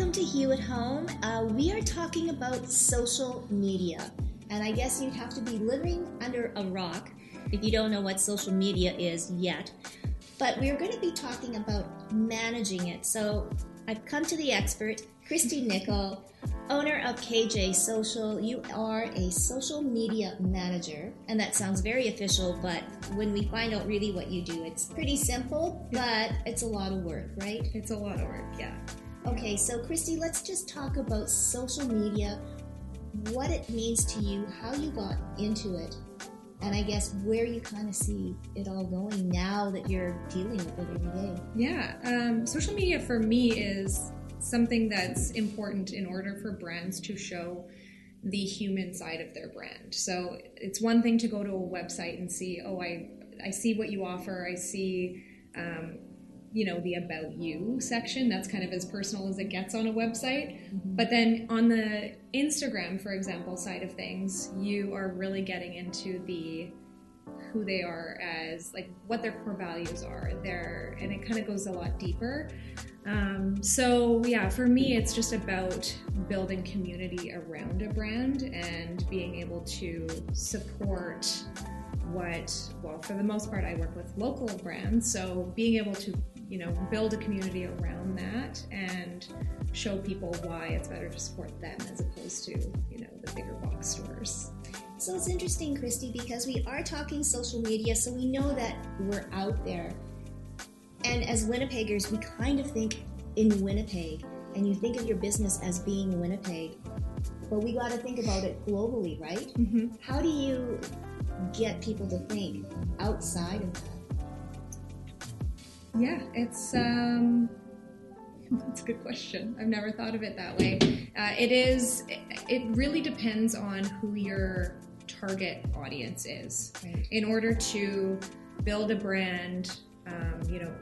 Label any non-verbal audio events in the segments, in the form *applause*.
Welcome to Hue at Home. Uh, we are talking about social media. And I guess you'd have to be living under a rock if you don't know what social media is yet. But we're going to be talking about managing it. So I've come to the expert, Kristi Nikkel, owner of KJ Social. You are a social media manager, and that sounds very official, but when we find out really what you do, it's pretty simple, but it's a lot of work, right? It's a lot of work, yeah. Okay, so Kristi, let's just talk about social media, what it means to you, how you got into it, and I guess where you kind of see it all going now that you're dealing with it every day. Yeah, um, social media for me is something that's important in order for brands to show the human side of their brand. So it's one thing to go to a website and see, oh, I I see what you offer. I see, um, you know, the about you section. That's kind of as personal as it gets on a website. Mm-hmm. But then on the Instagram, for example, side of things, you are really getting into the who they are as like what their core values are there and it kind of goes a lot deeper um, so yeah for me it's just about building community around a brand and being able to support what well for the most part i work with local brands so being able to you know build a community around that and show people why it's better to support them as opposed to you know the bigger box stores so it's interesting, Kristi, because we are talking social media, so we know that we're out there. And as Winnipeggers, we kind of think in Winnipeg, and you think of your business as being Winnipeg, but we got to think about it globally, right? Mm-hmm. How do you get people to think outside of that? Yeah, it's um, *laughs* that's a good question. I've never thought of it that way. Uh, it is. It really depends on who you're target audience is right. in order to build a brand, um, you know,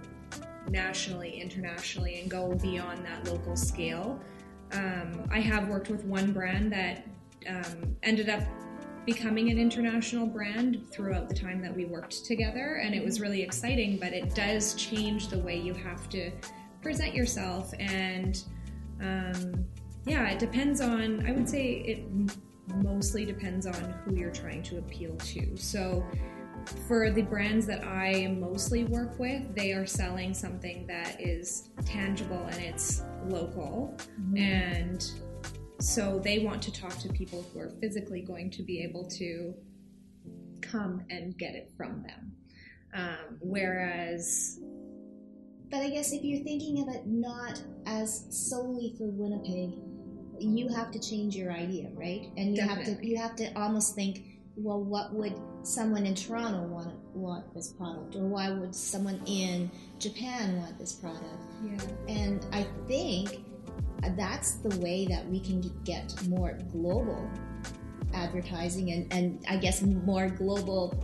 nationally, internationally, and go beyond that local scale. Um, I have worked with one brand that um, ended up becoming an international brand throughout the time that we worked together, and it was really exciting. But it does change the way you have to present yourself, and um, yeah, it depends on. I would say it mostly depends on who you're trying to appeal to. So, for the brands that I mostly work with, they are selling something that is tangible and it's local. Mm-hmm. And so they want to talk to people who are physically going to be able to come and get it from them. Um, whereas. But I guess if you're thinking of it not as solely for Winnipeg, you have to change your idea, right? And you Definitely. have to you have to almost think, well, what would someone in Toronto want want this product, or why would someone in Japan want this product? Yeah. And I think that's the way that we can get more global advertising and, and I guess more global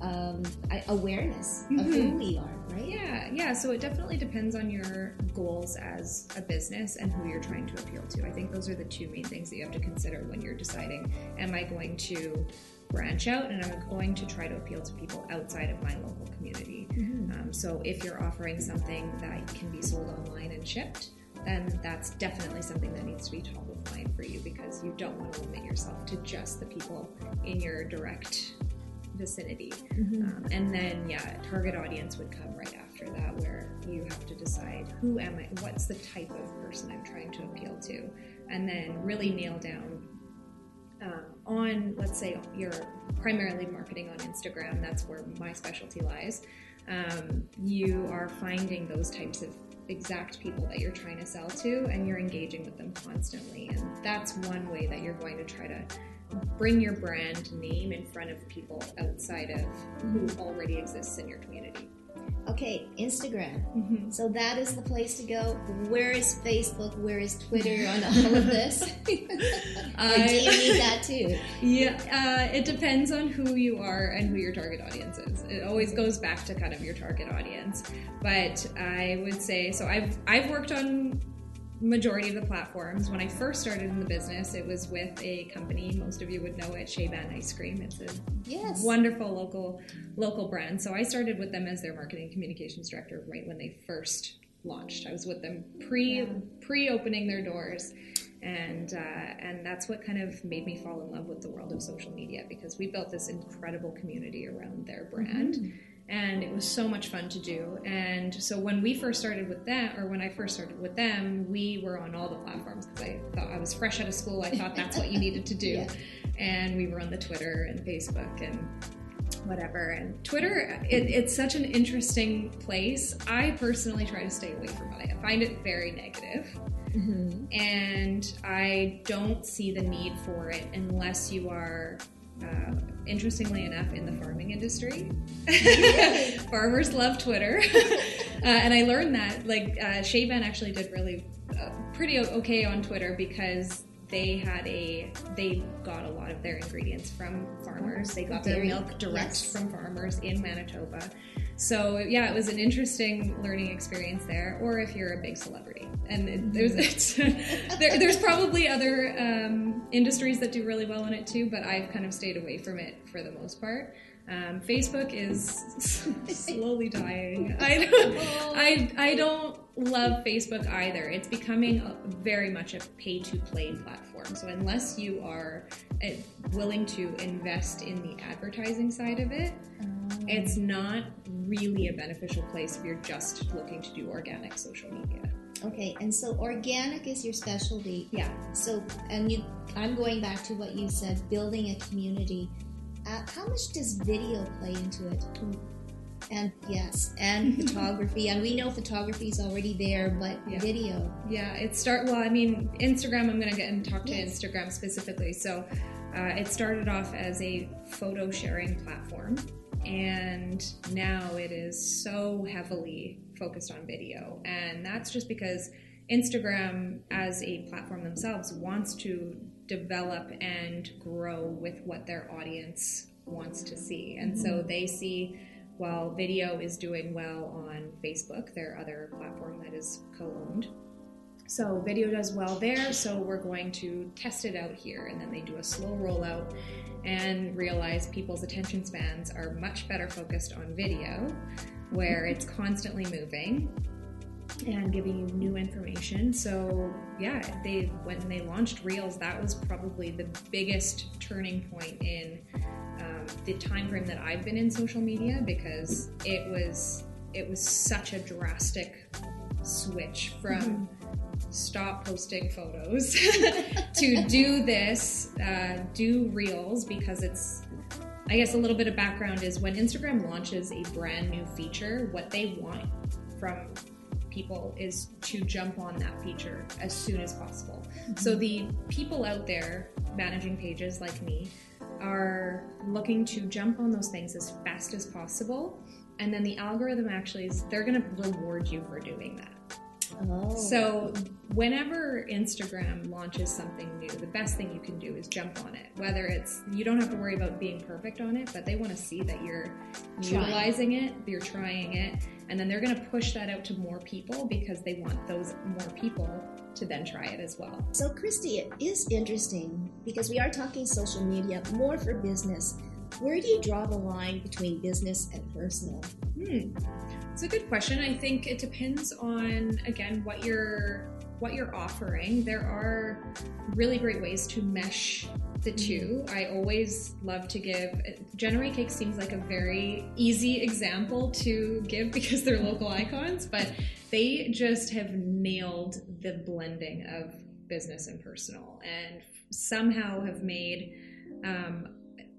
um, awareness of mm-hmm. who we are right? Yeah, yeah. So it definitely depends on your goals as a business and who you're trying to appeal to. I think those are the two main things that you have to consider when you're deciding am I going to branch out and I'm going to try to appeal to people outside of my local community. Mm-hmm. Um, so if you're offering something that can be sold online and shipped, then that's definitely something that needs to be top of mind for you because you don't want to limit yourself to just the people in your direct vicinity. Mm-hmm. Um, and then, yeah, target audience would come right after that, where you have to decide who am I, what's the type of person I'm trying to appeal to, and then really nail down um, on, let's say, you're primarily marketing on Instagram, that's where my specialty lies. Um, you are finding those types of exact people that you're trying to sell to and you're engaging with them constantly. And that's one way that you're going to try to bring your brand name in front of people outside of who already exists in your community. Okay, Instagram. Mm-hmm. So that is the place to go. Where is Facebook? Where is Twitter on all of this? *laughs* *laughs* I, do you need that too? Yeah, uh, it depends on who you are and who your target audience is. It always goes back to kind of your target audience. But I would say so. I've I've worked on majority of the platforms. When I first started in the business, it was with a company. Most of you would know it, Chaeban Ice Cream. It's a yes. wonderful local local brand. So I started with them as their marketing communications director right when they first launched. I was with them pre yeah. pre opening their doors, and uh, and that's what kind of made me fall in love with the world of social media because we built this incredible community around their brand. Mm-hmm. And it was so much fun to do. And so when we first started with them, or when I first started with them, we were on all the platforms because I thought I was fresh out of school. I thought that's what you needed to do. *laughs* Yeah. And we were on the Twitter and Facebook and whatever. And Twitter, it, it's such an interesting place. I personally try to stay away from it. I find it very negative. Mm-hmm. And I don't see the need for it unless you are, uh, interestingly enough, in the farming industry. *laughs* Farmers love Twitter. *laughs* uh, and I learned that, like, uh, Chaebans actually did really uh, pretty okay on Twitter because they had a they got a lot of their ingredients from farmers. They got their milk direct yes. from farmers in Manitoba. So yeah, it was an interesting learning experience there. Or if you're a big celebrity, and there's *laughs* there, there's probably other um, industries that do really well in it too, but I've kind of stayed away from it for the most part. Um, Facebook is *laughs* slowly dying. *laughs* I don't, I, I don't love Facebook either. It's becoming a, very much a pay to play platform. So unless you are uh, willing to invest in the advertising side of it, um. it's not really a beneficial place if you're just looking to do organic social media. Okay, and so organic is your specialty. Yeah. So, and you, I'm going back to what you said, building a community uh, how much does video play into it? And yes, and *laughs* photography. And we know photography is already there, but yeah. video. Yeah, it start. Well, I mean, Instagram. I'm going to get and talk to yes. Instagram specifically. So, uh, it started off as a photo sharing platform, and now it is so heavily focused on video, and that's just because Instagram, as a platform themselves, wants to develop and grow with what their audience wants to see. And mm-hmm. so they see while video is doing well on Facebook, their other platform that is co owned. So video does well there, so we're going to test it out here. And then they do a slow rollout and realize people's attention spans are much better focused on video, where it's constantly moving and giving you new information. So yeah, they when they launched Reels, that was probably the biggest turning point in um, the time frame that I've been in social media because it was it was such a drastic switch from mm-hmm. stop posting photos *laughs* to do this, uh, do Reels because it's I guess a little bit of background is when Instagram launches a brand new feature, what they want from people is to jump on that feature as soon as possible. Mm-hmm. So the people out there managing pages like me are looking to jump on those things as fast as possible. And then the algorithm actually is they're going to reward you for doing that. Oh. So, whenever Instagram launches something new, the best thing you can do is jump on it. Whether it's you don't have to worry about being perfect on it, but they want to see that you're trying. utilizing it, you're trying it, and then they're going to push that out to more people because they want those more people to then try it as well. So, Kristi, it is interesting because we are talking social media more for business. Where do you draw the line between business and personal? Hmm. It's a good question. I think it depends on again what you're what you're offering. There are really great ways to mesh the two. Mm-hmm. I always love to give. Jenna Rae Cake seems like a very easy example to give *laughs* because they're local icons, but they just have nailed the blending of business and personal and somehow have made um,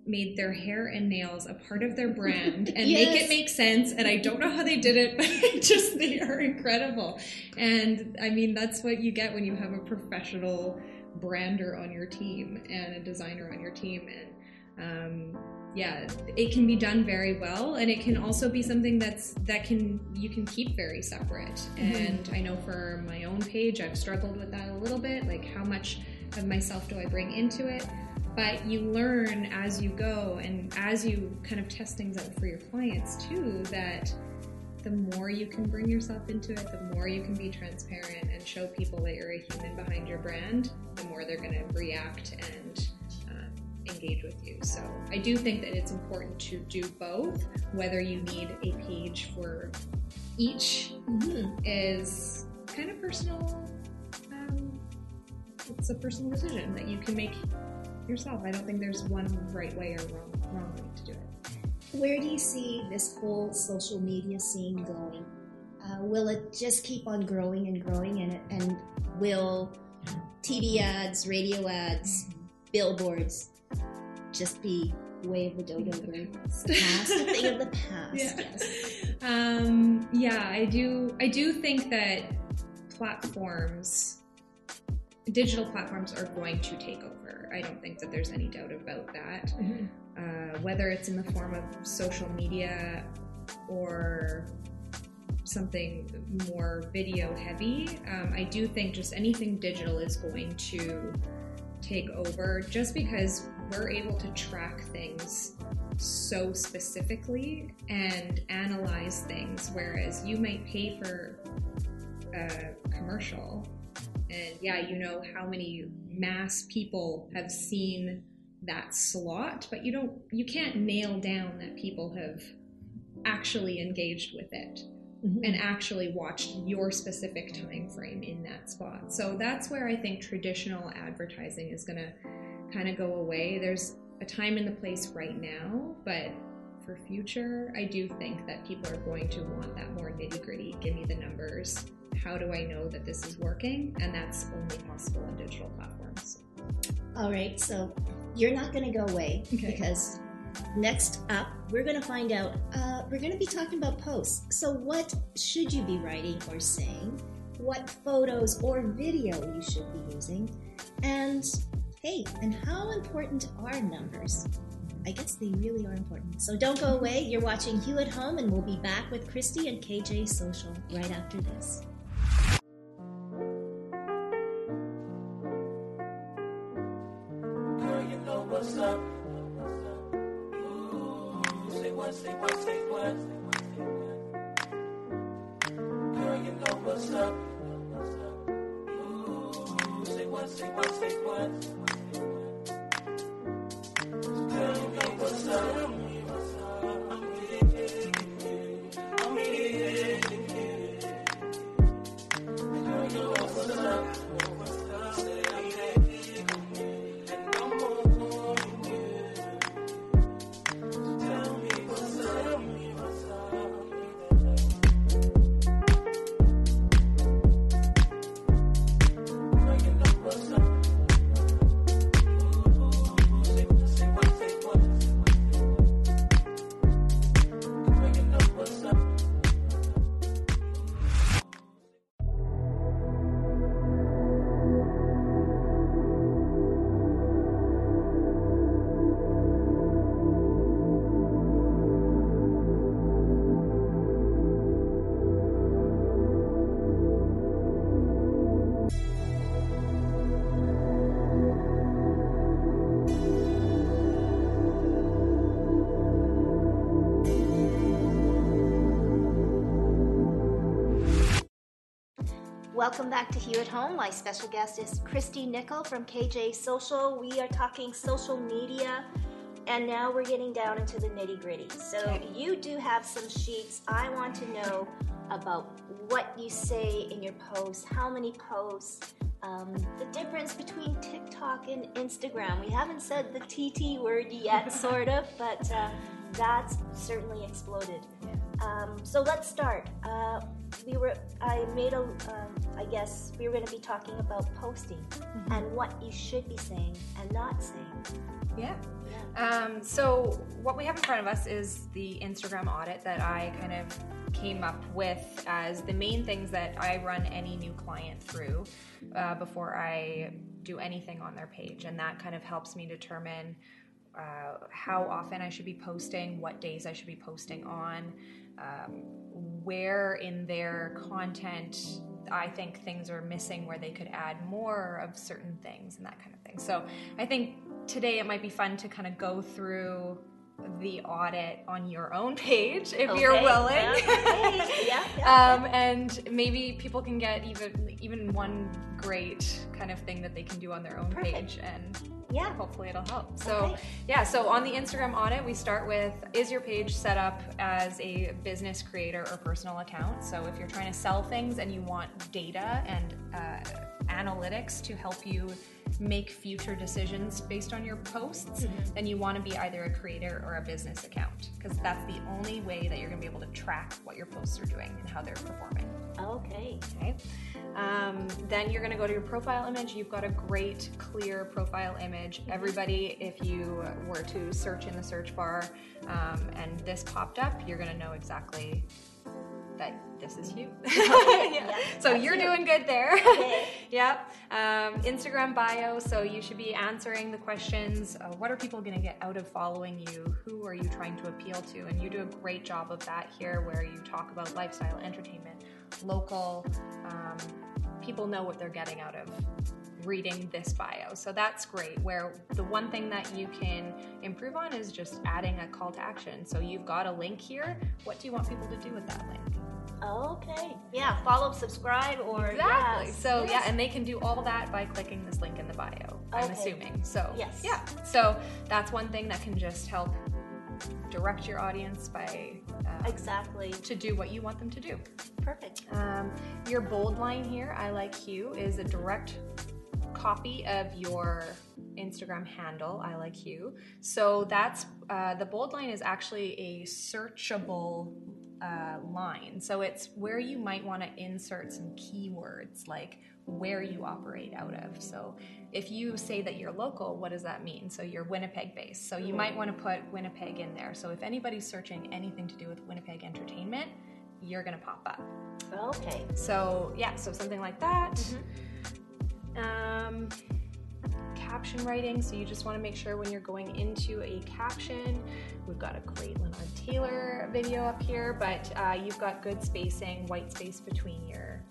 made their hair and nails a part of their brand *laughs* and yes. make it make sense. And I don't know how they did it, *laughs* but just they are incredible. And I mean, that's what you get when you have a professional brander on your team and a designer on your team. And um, yeah, it can be done very well, and it can also be something that's that can you can keep very separate. Mm-hmm. And I know for my own page, I've struggled with that a little bit. Like, how much of myself do I bring into it? But you learn as you go and as you kind of test things out for your clients too that the more you can bring yourself into it the more you can be transparent and show people that you're a human behind your brand the more they're going to react and uh, engage with you so i do think that it's important to do both whether you need a page for each mm-hmm. is kind of personal. Um, it's a personal decision that you can make yourself. I don't think there's one right way or wrong, wrong way to do it. Where do you see this whole social media scene going? Uh, will it just keep on growing and growing, and, and will TV ads, radio ads, billboards just be way of the dodo bird? past, a thing of the *laughs* past. Yeah. Yes. Um, yeah, I do. I do think that platforms, digital platforms, are going to take over. I don't think that there's any doubt about that. Mm-hmm. Uh, whether it's in the form of social media or something more video heavy. Um, I do think just anything digital is going to take over just because we're able to track things so specifically and analyze things, whereas you might pay for a commercial and yeah, you know how many mass people have seen that slot, but you don't you can't nail down that people have actually engaged with it mm-hmm. and actually watched your specific time frame in that spot. So that's where I think traditional advertising is going to kind of go away. There's a time and the place right now, but for future, I do think that people are going to want that more nitty gritty. Give me the numbers. How do I know that this is working? And that's only possible on digital platforms. All right, so you're not going to go away okay. because Next up, we're going to find out, uh, we're going to be talking about posts. So, what should you be writing or saying? What photos or video you should be using? And hey, and how important are numbers? I guess they really are important. So don't go away. You're watching Hue at Home, and we'll be back with Kristi and KJ Social right after this. Welcome back to Hue at Home. My special guest is Kristi Nikkel from KJ Social. We are talking social media, and now we're getting down into the nitty gritty. So, okay. you do have some sheets. I want to know about what you say in your posts, how many posts, um, the difference between TikTok and Instagram. We haven't said the TT word yet, *laughs* sort of, but uh, that's certainly exploded. Um, so let's start. Uh, we were I made a um, I guess we're going to be talking about posting mm-hmm. and what you should be saying and not saying. Yeah. yeah. Um, so what we have in front of us is the Instagram audit that I kind of came up with as the main things that I run any new client through uh, before I do anything on their page, and that kind of helps me determine. Uh, how often I should be posting, what days I should be posting on, um, where in their content I think things are missing where they could add more of certain things and that kind of thing. So I think today it might be fun to kind of go through the audit on your own page if okay. you're willing. Yeah. *laughs* yeah, yeah, um, and maybe people can get even even one great kind of thing that they can do on their own Perfect. page and yeah, hopefully it'll help. So yeah, so on the Instagram audit, we start with is your page set up as a business creator or personal account? So if you're trying to sell things and you want data and uh, analytics to help you make future decisions based on your posts, mm-hmm. then you want to be either a creator or a business account because that's the only way that you're going to be able to track what your posts are doing and how they're performing. Okay. Okay. Um, then you're going to go to your profile image. You've got a great, clear profile image. Mm-hmm. Everybody, if you were to search in the search bar um, and this popped up, you're going to know exactly that this is you. *laughs* yeah. *laughs* So you're you. doing good there. *laughs* Okay. yep. Um, Instagram bio. So you should be answering the questions. Uh, what are people going to get out of following you? Who are you trying to appeal to? And you do a great job of that here, where you talk about lifestyle, entertainment, local. Um, people know what they're getting out of reading this bio. So that's great. Where the one thing that you can improve on is just adding a call to action. So you've got a link here. What do you want people to do with that link? Okay. Yeah, follow, subscribe, or exactly. Yes. So yes. yeah, and they can do all that by clicking this link in the bio. I'm assuming. So yes. Yeah. So that's one thing that can just help direct your audience by um, exactly to do what you want them to do. Perfect. Um, your bold line here, I like you, is a direct copy of your Instagram handle, I like you. So that's uh, the bold line is actually a searchable uh, line. So it's where you might want to insert some keywords like where you operate out of. So if you say that you're local, what does that mean? So you're Winnipeg based. So you might want to put Winnipeg in there. So if anybody's searching anything to do with Winnipeg entertainment, you're going to pop up. Okay. So yeah, so something like that. Mm-hmm. Um, caption writing. So you just want to make sure when you're going into a caption, we've got a great Leonard Taylor video up here, but uh, you've got good spacing, white space between your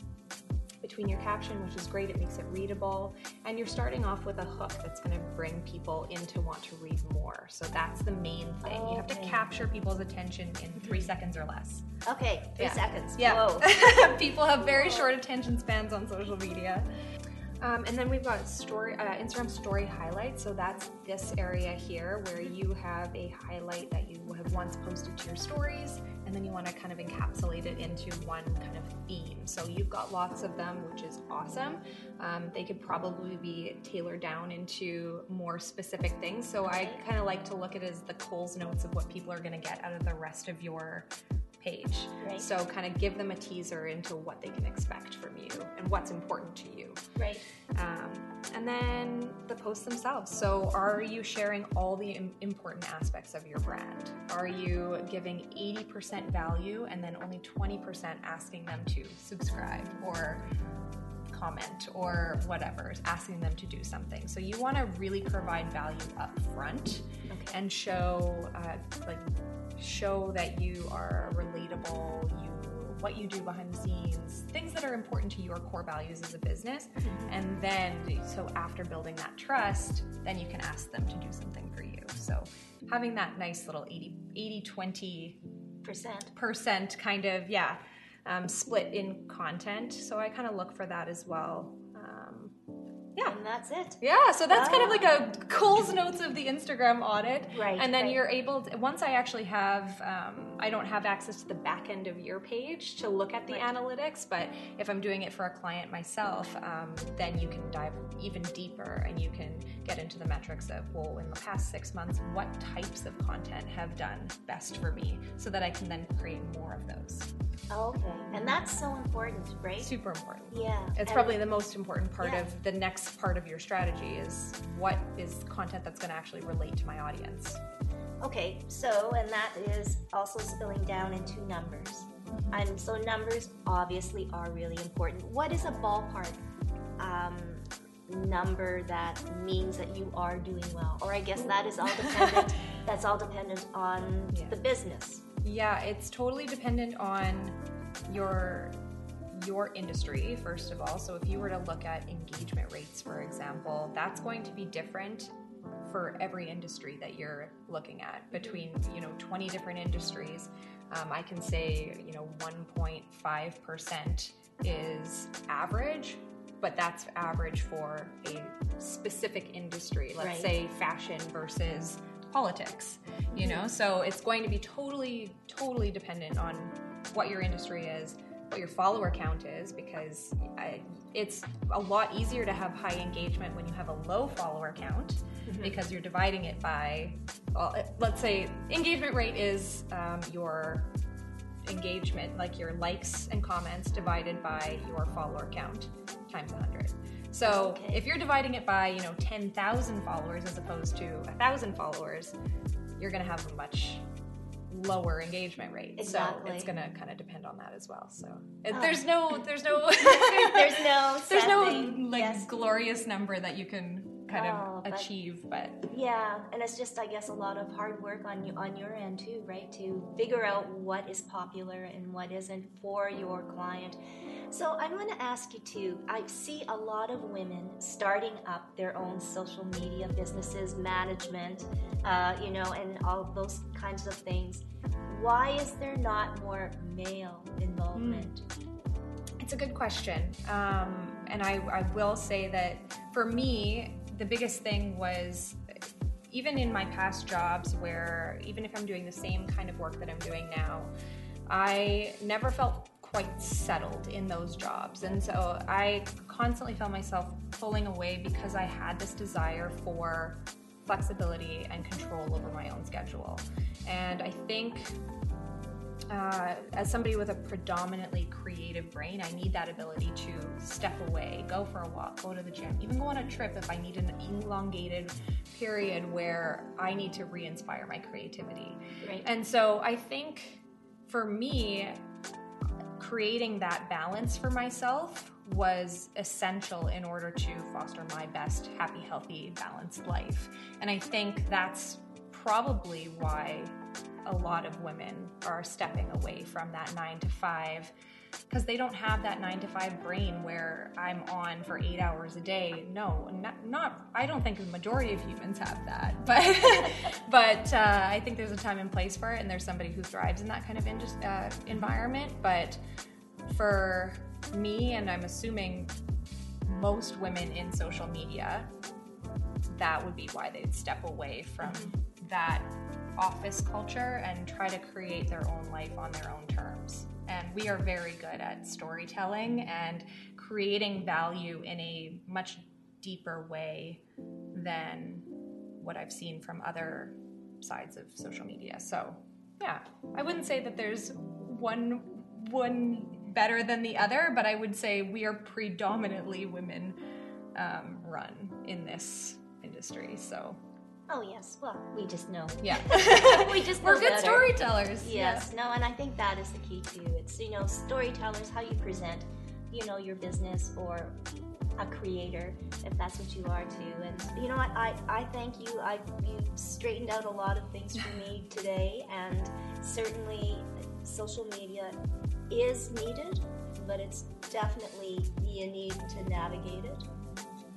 between your caption, which is great. It makes it readable. And you're starting off with a hook that's going to bring people in to want to read more. So that's the main thing. Okay. You have to capture people's attention in three mm-hmm. seconds or less. Okay, three yeah. seconds. Yeah. *laughs* people have very Whoa. short attention spans on social media. Um, and then we've got story uh, Instagram story highlights. So that's this area here where you have a highlight that you have once posted to your stories, and then you want to kind of encapsulate it into one kind of theme. So you've got lots of them, which is awesome. Um, they could probably be tailored down into more specific things. So I kind of like to look at it as the Coles notes of what people are going to get out of the rest of your page. Right. So kind of give them a teaser into what they can expect from you and what's important to you. Right. Um, and then the posts themselves. So are you sharing all the Im- important aspects of your brand? Are you giving 80% value and then only 20% asking them to subscribe or comment or whatever, asking them to do something. So you want to really provide value up front okay. and show uh, like show that you are relatable, you what you do behind the scenes, things that are important to your core values as a business. Mm-hmm. And then so after building that trust, then you can ask them to do something for you. So having that nice little 80 80 20 percent percent kind of yeah um, split in content. So I kind of look for that as well. Yeah. And that's it. Yeah, so that's kind of like a Coles notes of the Instagram audit. Right. And then right. you're able to, once I actually have, um, I don't have access to the back end of your page to look at the right. analytics, but if I'm doing it for a client myself, um, then you can dive even deeper and you can get into the metrics of, well, in the past six months, what types of content have done best for me so that I can then create more of those. Okay, and that's so important, right? Super important. Yeah. It's and probably the most important part yeah. of the next part of your strategy is what is content that's going to actually relate to my audience. Okay, so, and that is also spilling down into numbers. And so, numbers obviously are really important. What is a ballpark um, number that means that you are doing well? Or I guess that is all dependent. *laughs* that's all dependent on yeah. the business. Yeah, it's totally dependent on your your industry first of all. So if you were to look at engagement rates for example, that's going to be different for every industry that you're looking at between you know 20 different industries um, i can say you know 1.5% is average but that's average for a specific industry. Let's right. say fashion versus politics, you know? So it's going to be totally, totally dependent on what your industry is, what your follower count is, because I, it's a lot easier to have high engagement when you have a low follower count mm-hmm. because you're dividing it by, well, let's say engagement rate is um, your engagement, like your likes and comments divided by your follower count times 100. So okay. if you're dividing it by, you know, 10,000 followers as opposed to 1,000 followers, you're going to have a much lower engagement rate. Exactly. So it's going to kind of depend on that as well. So oh. there's no there's no *laughs* there's no *laughs* there's no like yes. glorious number that you can kind of achieve but, but, yeah and it's just i guess a lot of hard work on you on your end too right to figure out what is popular and what isn't for your client so i'm going to ask you too i see a lot of women starting up their own social media businesses management uh, you know and all those kinds of things why is there not more male involvement mm. It's a good question. Um, and I, I will say that for me, the biggest thing was even in my past jobs where even if I'm doing the same kind of work that I'm doing now, I never felt quite settled in those jobs. And so I constantly found myself pulling away because I had this desire for flexibility and control over my own schedule. And I think uh, as somebody with a predominantly creative brain, I need that ability to step away, go for a walk, go to the gym, even go on a trip if I need an elongated period where I need to re inspire my creativity. Right. And so I think for me, creating that balance for myself was essential in order to foster my best, happy, healthy, balanced life. And I think that's probably why a lot of women are stepping away from that nine to five because they don't have that nine to five brain where I'm on for eight hours a day. No, not, not I don't think the majority of humans have that, *laughs* but but uh, I think there's a time and place for it, and there's somebody who thrives in that kind of in, uh, environment. But for me, and I'm assuming most women in social media, that would be why they'd step away from that office culture and try to create their own life on their own terms. And we are very good at storytelling and creating value in a much deeper way than what I've seen from other sides of social media. So, yeah, I wouldn't say that there's one one better than the other, but I would say we are predominantly women um, run in this industry. So Oh yes. Well, we just know. Yeah. *laughs* we just we're good better. storytellers. Yes. Yeah. No, and I think that is the key too. It's you know storytellers, how you present, you know, your business or a creator, if that's what you are too. And you know what? I, I thank you. I you straightened out a lot of things for me *laughs* today, and certainly social media is needed, but it's definitely you need to navigate it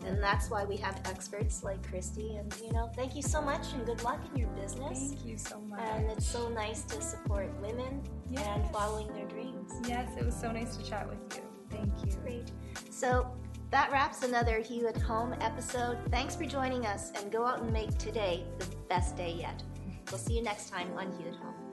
and that's why we have experts like Kristi. And you know, thank you so much, and good luck in your business. Thank you so much. And it's so nice to support women yes. and following their dreams. Yes, it was so nice to chat with you. Thank you. Great. So that wraps another Hue at Home episode. Thanks for joining us, and go out and make today the best day yet. We'll see you next time on Hue at Home.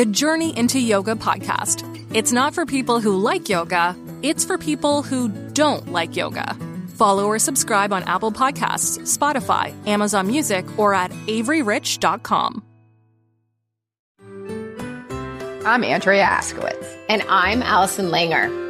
the Journey into Yoga podcast. It's not for people who like yoga, it's for people who don't like yoga. Follow or subscribe on Apple Podcasts, Spotify, Amazon Music, or at AveryRich.com. I'm Andrea Askowitz. And I'm Allison Langer.